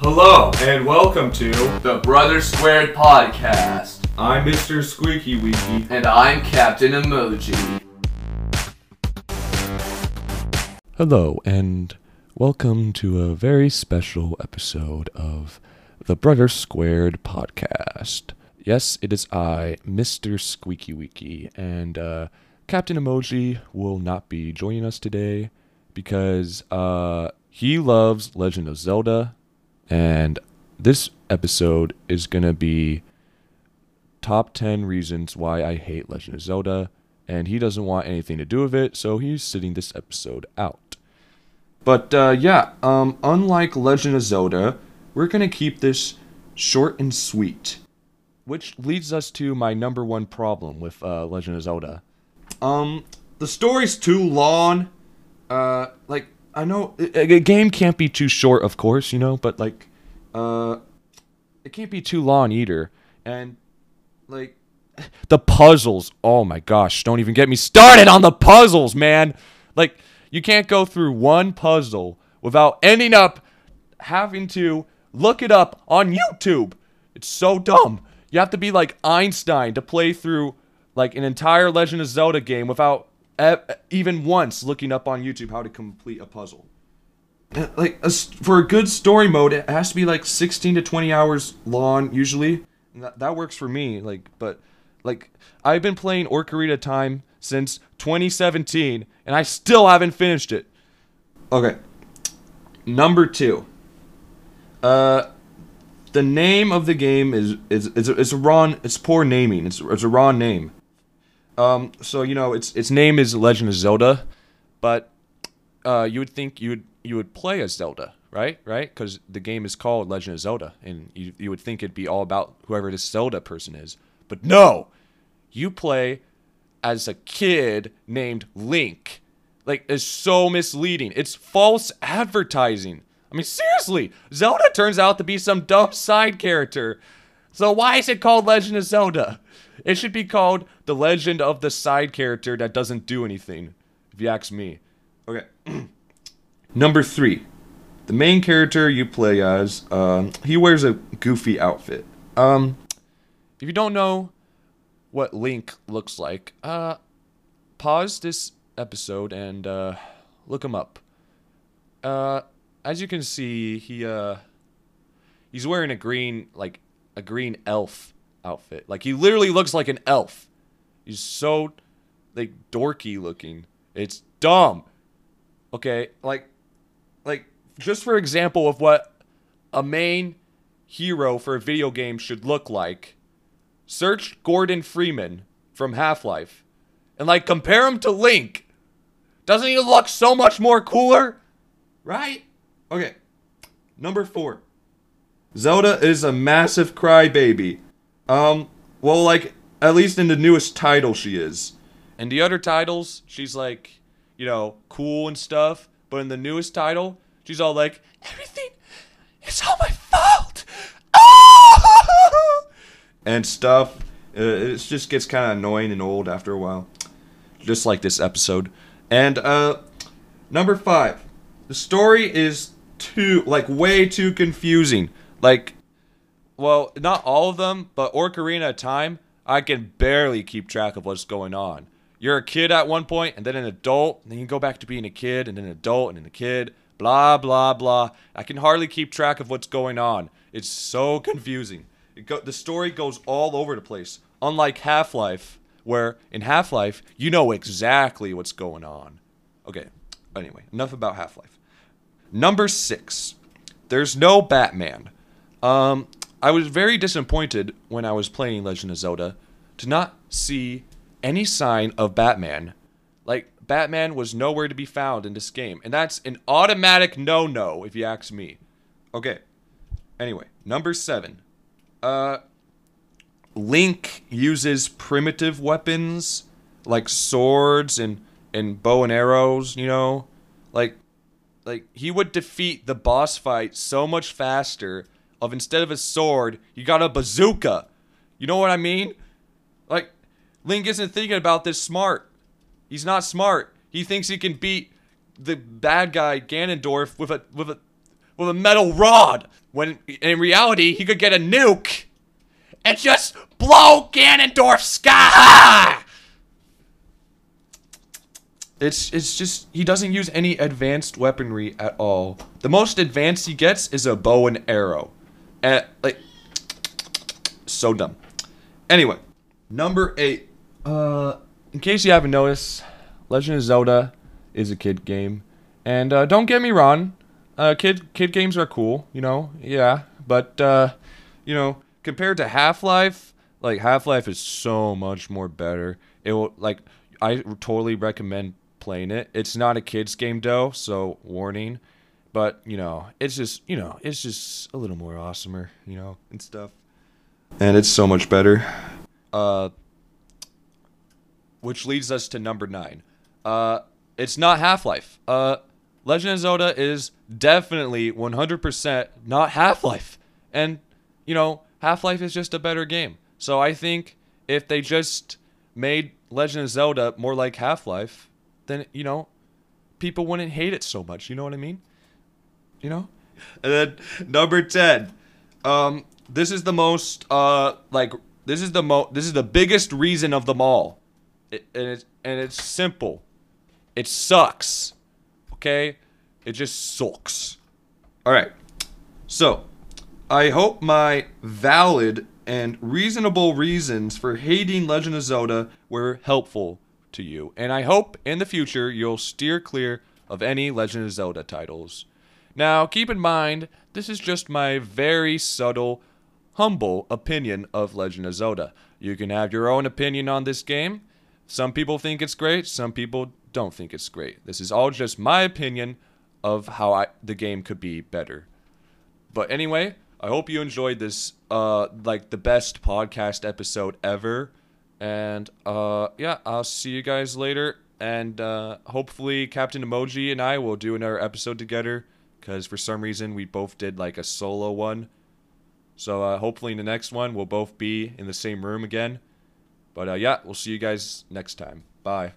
Hello, and welcome to The Brother Squared Podcast. I'm Mr. Squeaky Weaky. And I'm Captain Emoji. Hello, and welcome to a very special episode of the Brother Squared podcast. Yes, it is I, Mr. Squeaky Weaky, and uh, Captain Emoji will not be joining us today because uh, he loves Legend of Zelda, and this episode is going to be top 10 reasons why I hate Legend of Zelda, and he doesn't want anything to do with it, so he's sitting this episode out. But uh, yeah, um, unlike Legend of Zelda, we're gonna keep this short and sweet, which leads us to my number one problem with uh, Legend of Zelda. Um, the story's too long. Uh, like I know a, game can't be too short, of course, you know, but like, uh, it can't be too long either, and like the puzzles. Oh my gosh, don't even get me started on the puzzles, man. Like you can't go through one puzzle without ending up having to look it up on YouTube. It's so dumb. You have to be like Einstein to play through like an entire Legend of Zelda game without even once looking up on YouTube how to complete a puzzle. Like a, for a good story mode, it has to be like 16 to 20 hours long usually. That, that works for me. Like, but like I've been playing Ocarina of Time since 2017, and I still haven't finished it. Okay. Number two. Uh, the name of the game is is is it's a wrong it's poor naming. It's it's a wrong name. Um, so you know its its name is Legend of Zelda, but uh, you would think you would you would play as Zelda, right? Right? Because the game is called Legend of Zelda, and you you would think it'd be all about whoever this Zelda person is, but no, you play as a kid named Link. Like, it's so misleading. It's false advertising. I mean, seriously, Zelda turns out to be some dumb side character. So why is it called Legend of Zelda? It should be called The Legend of the Side Character that doesn't do anything, if you ask me. Okay. Number three. The main character you play as, um, he wears a goofy outfit. Um, if you don't know what Link looks like, uh, pause this episode and uh, look him up. Uh, as you can see, he uh, he's wearing a green like a green elf outfit. Like he literally looks like an elf. He's so like dorky looking. It's dumb. Okay, like like just for example of what a main hero for a video game should look like. Search Gordon Freeman from Half-Life and like compare him to Link. Doesn't he look so much more cooler? Right? Okay. Number 4. Zelda is a massive crybaby. Um, well like at least in the newest title she is. In the other titles, she's like, you know, cool and stuff, but in the newest title, she's all like, everything is all my fault. and stuff. Uh, it just gets kind of annoying and old after a while. Just like this episode. And uh number 5. The story is too like way too confusing. Like well, not all of them, but Ocarina of Time, I can barely keep track of what's going on. You're a kid at one point, and then an adult, and then you go back to being a kid, and then an adult, and then a kid, blah, blah, blah. I can hardly keep track of what's going on. It's so confusing. It go- the story goes all over the place. Unlike Half Life, where in Half Life, you know exactly what's going on. Okay, anyway, enough about Half Life. Number six, there's no Batman. Um, I was very disappointed when I was playing Legend of Zelda to not see any sign of Batman. Like, Batman was nowhere to be found in this game. And that's an automatic no no, if you ask me. Okay. Anyway, number seven. Uh, Link uses primitive weapons like swords and, and bow and arrows, you know? Like, like he would defeat the boss fight so much faster of instead of a sword, you got a bazooka. You know what I mean? Like, Link isn't thinking about this smart. He's not smart. He thinks he can beat the bad guy Ganondorf with a with a with a metal rod. When in reality, he could get a nuke and just blow Ganondorf sky. It's it's just he doesn't use any advanced weaponry at all. The most advanced he gets is a bow and arrow. And like so dumb. Anyway, number 8. Uh in case you haven't noticed, Legend of Zelda is a kid game. And uh, don't get me wrong, uh, kid kid games are cool, you know. Yeah, but uh, you know, compared to Half-Life, like Half-Life is so much more better. It will like I totally recommend playing it. It's not a kids game though, so warning. But, you know, it's just, you know, it's just a little more awesomer, you know, and stuff. And it's so much better. Uh which leads us to number 9. Uh it's not Half-Life. Uh Legend of Zelda is definitely 100% not Half-Life. And, you know, Half-Life is just a better game. So I think if they just made Legend of Zelda more like Half-Life, then, you know, people wouldn't hate it so much. You know what I mean? You know? And then number 10. Um this is the most uh like this is the mo this is the biggest reason of them all. It, and it's and it's simple. It sucks. Okay? It just sucks. All right. So, I hope my valid and reasonable reasons for hating Legend of Zelda were helpful to you. And I hope in the future you'll steer clear of any Legend of Zelda titles. Now, keep in mind, this is just my very subtle, humble opinion of Legend of Zelda. You can have your own opinion on this game. Some people think it's great, some people don't think it's great. This is all just my opinion of how I, the game could be better. But anyway, I hope you enjoyed this uh like the best podcast episode ever. And uh yeah, I'll see you guys later and uh hopefully Captain Emoji and I will do another episode together cuz for some reason we both did like a solo one. So uh hopefully in the next one we'll both be in the same room again. But uh yeah, we'll see you guys next time. Bye.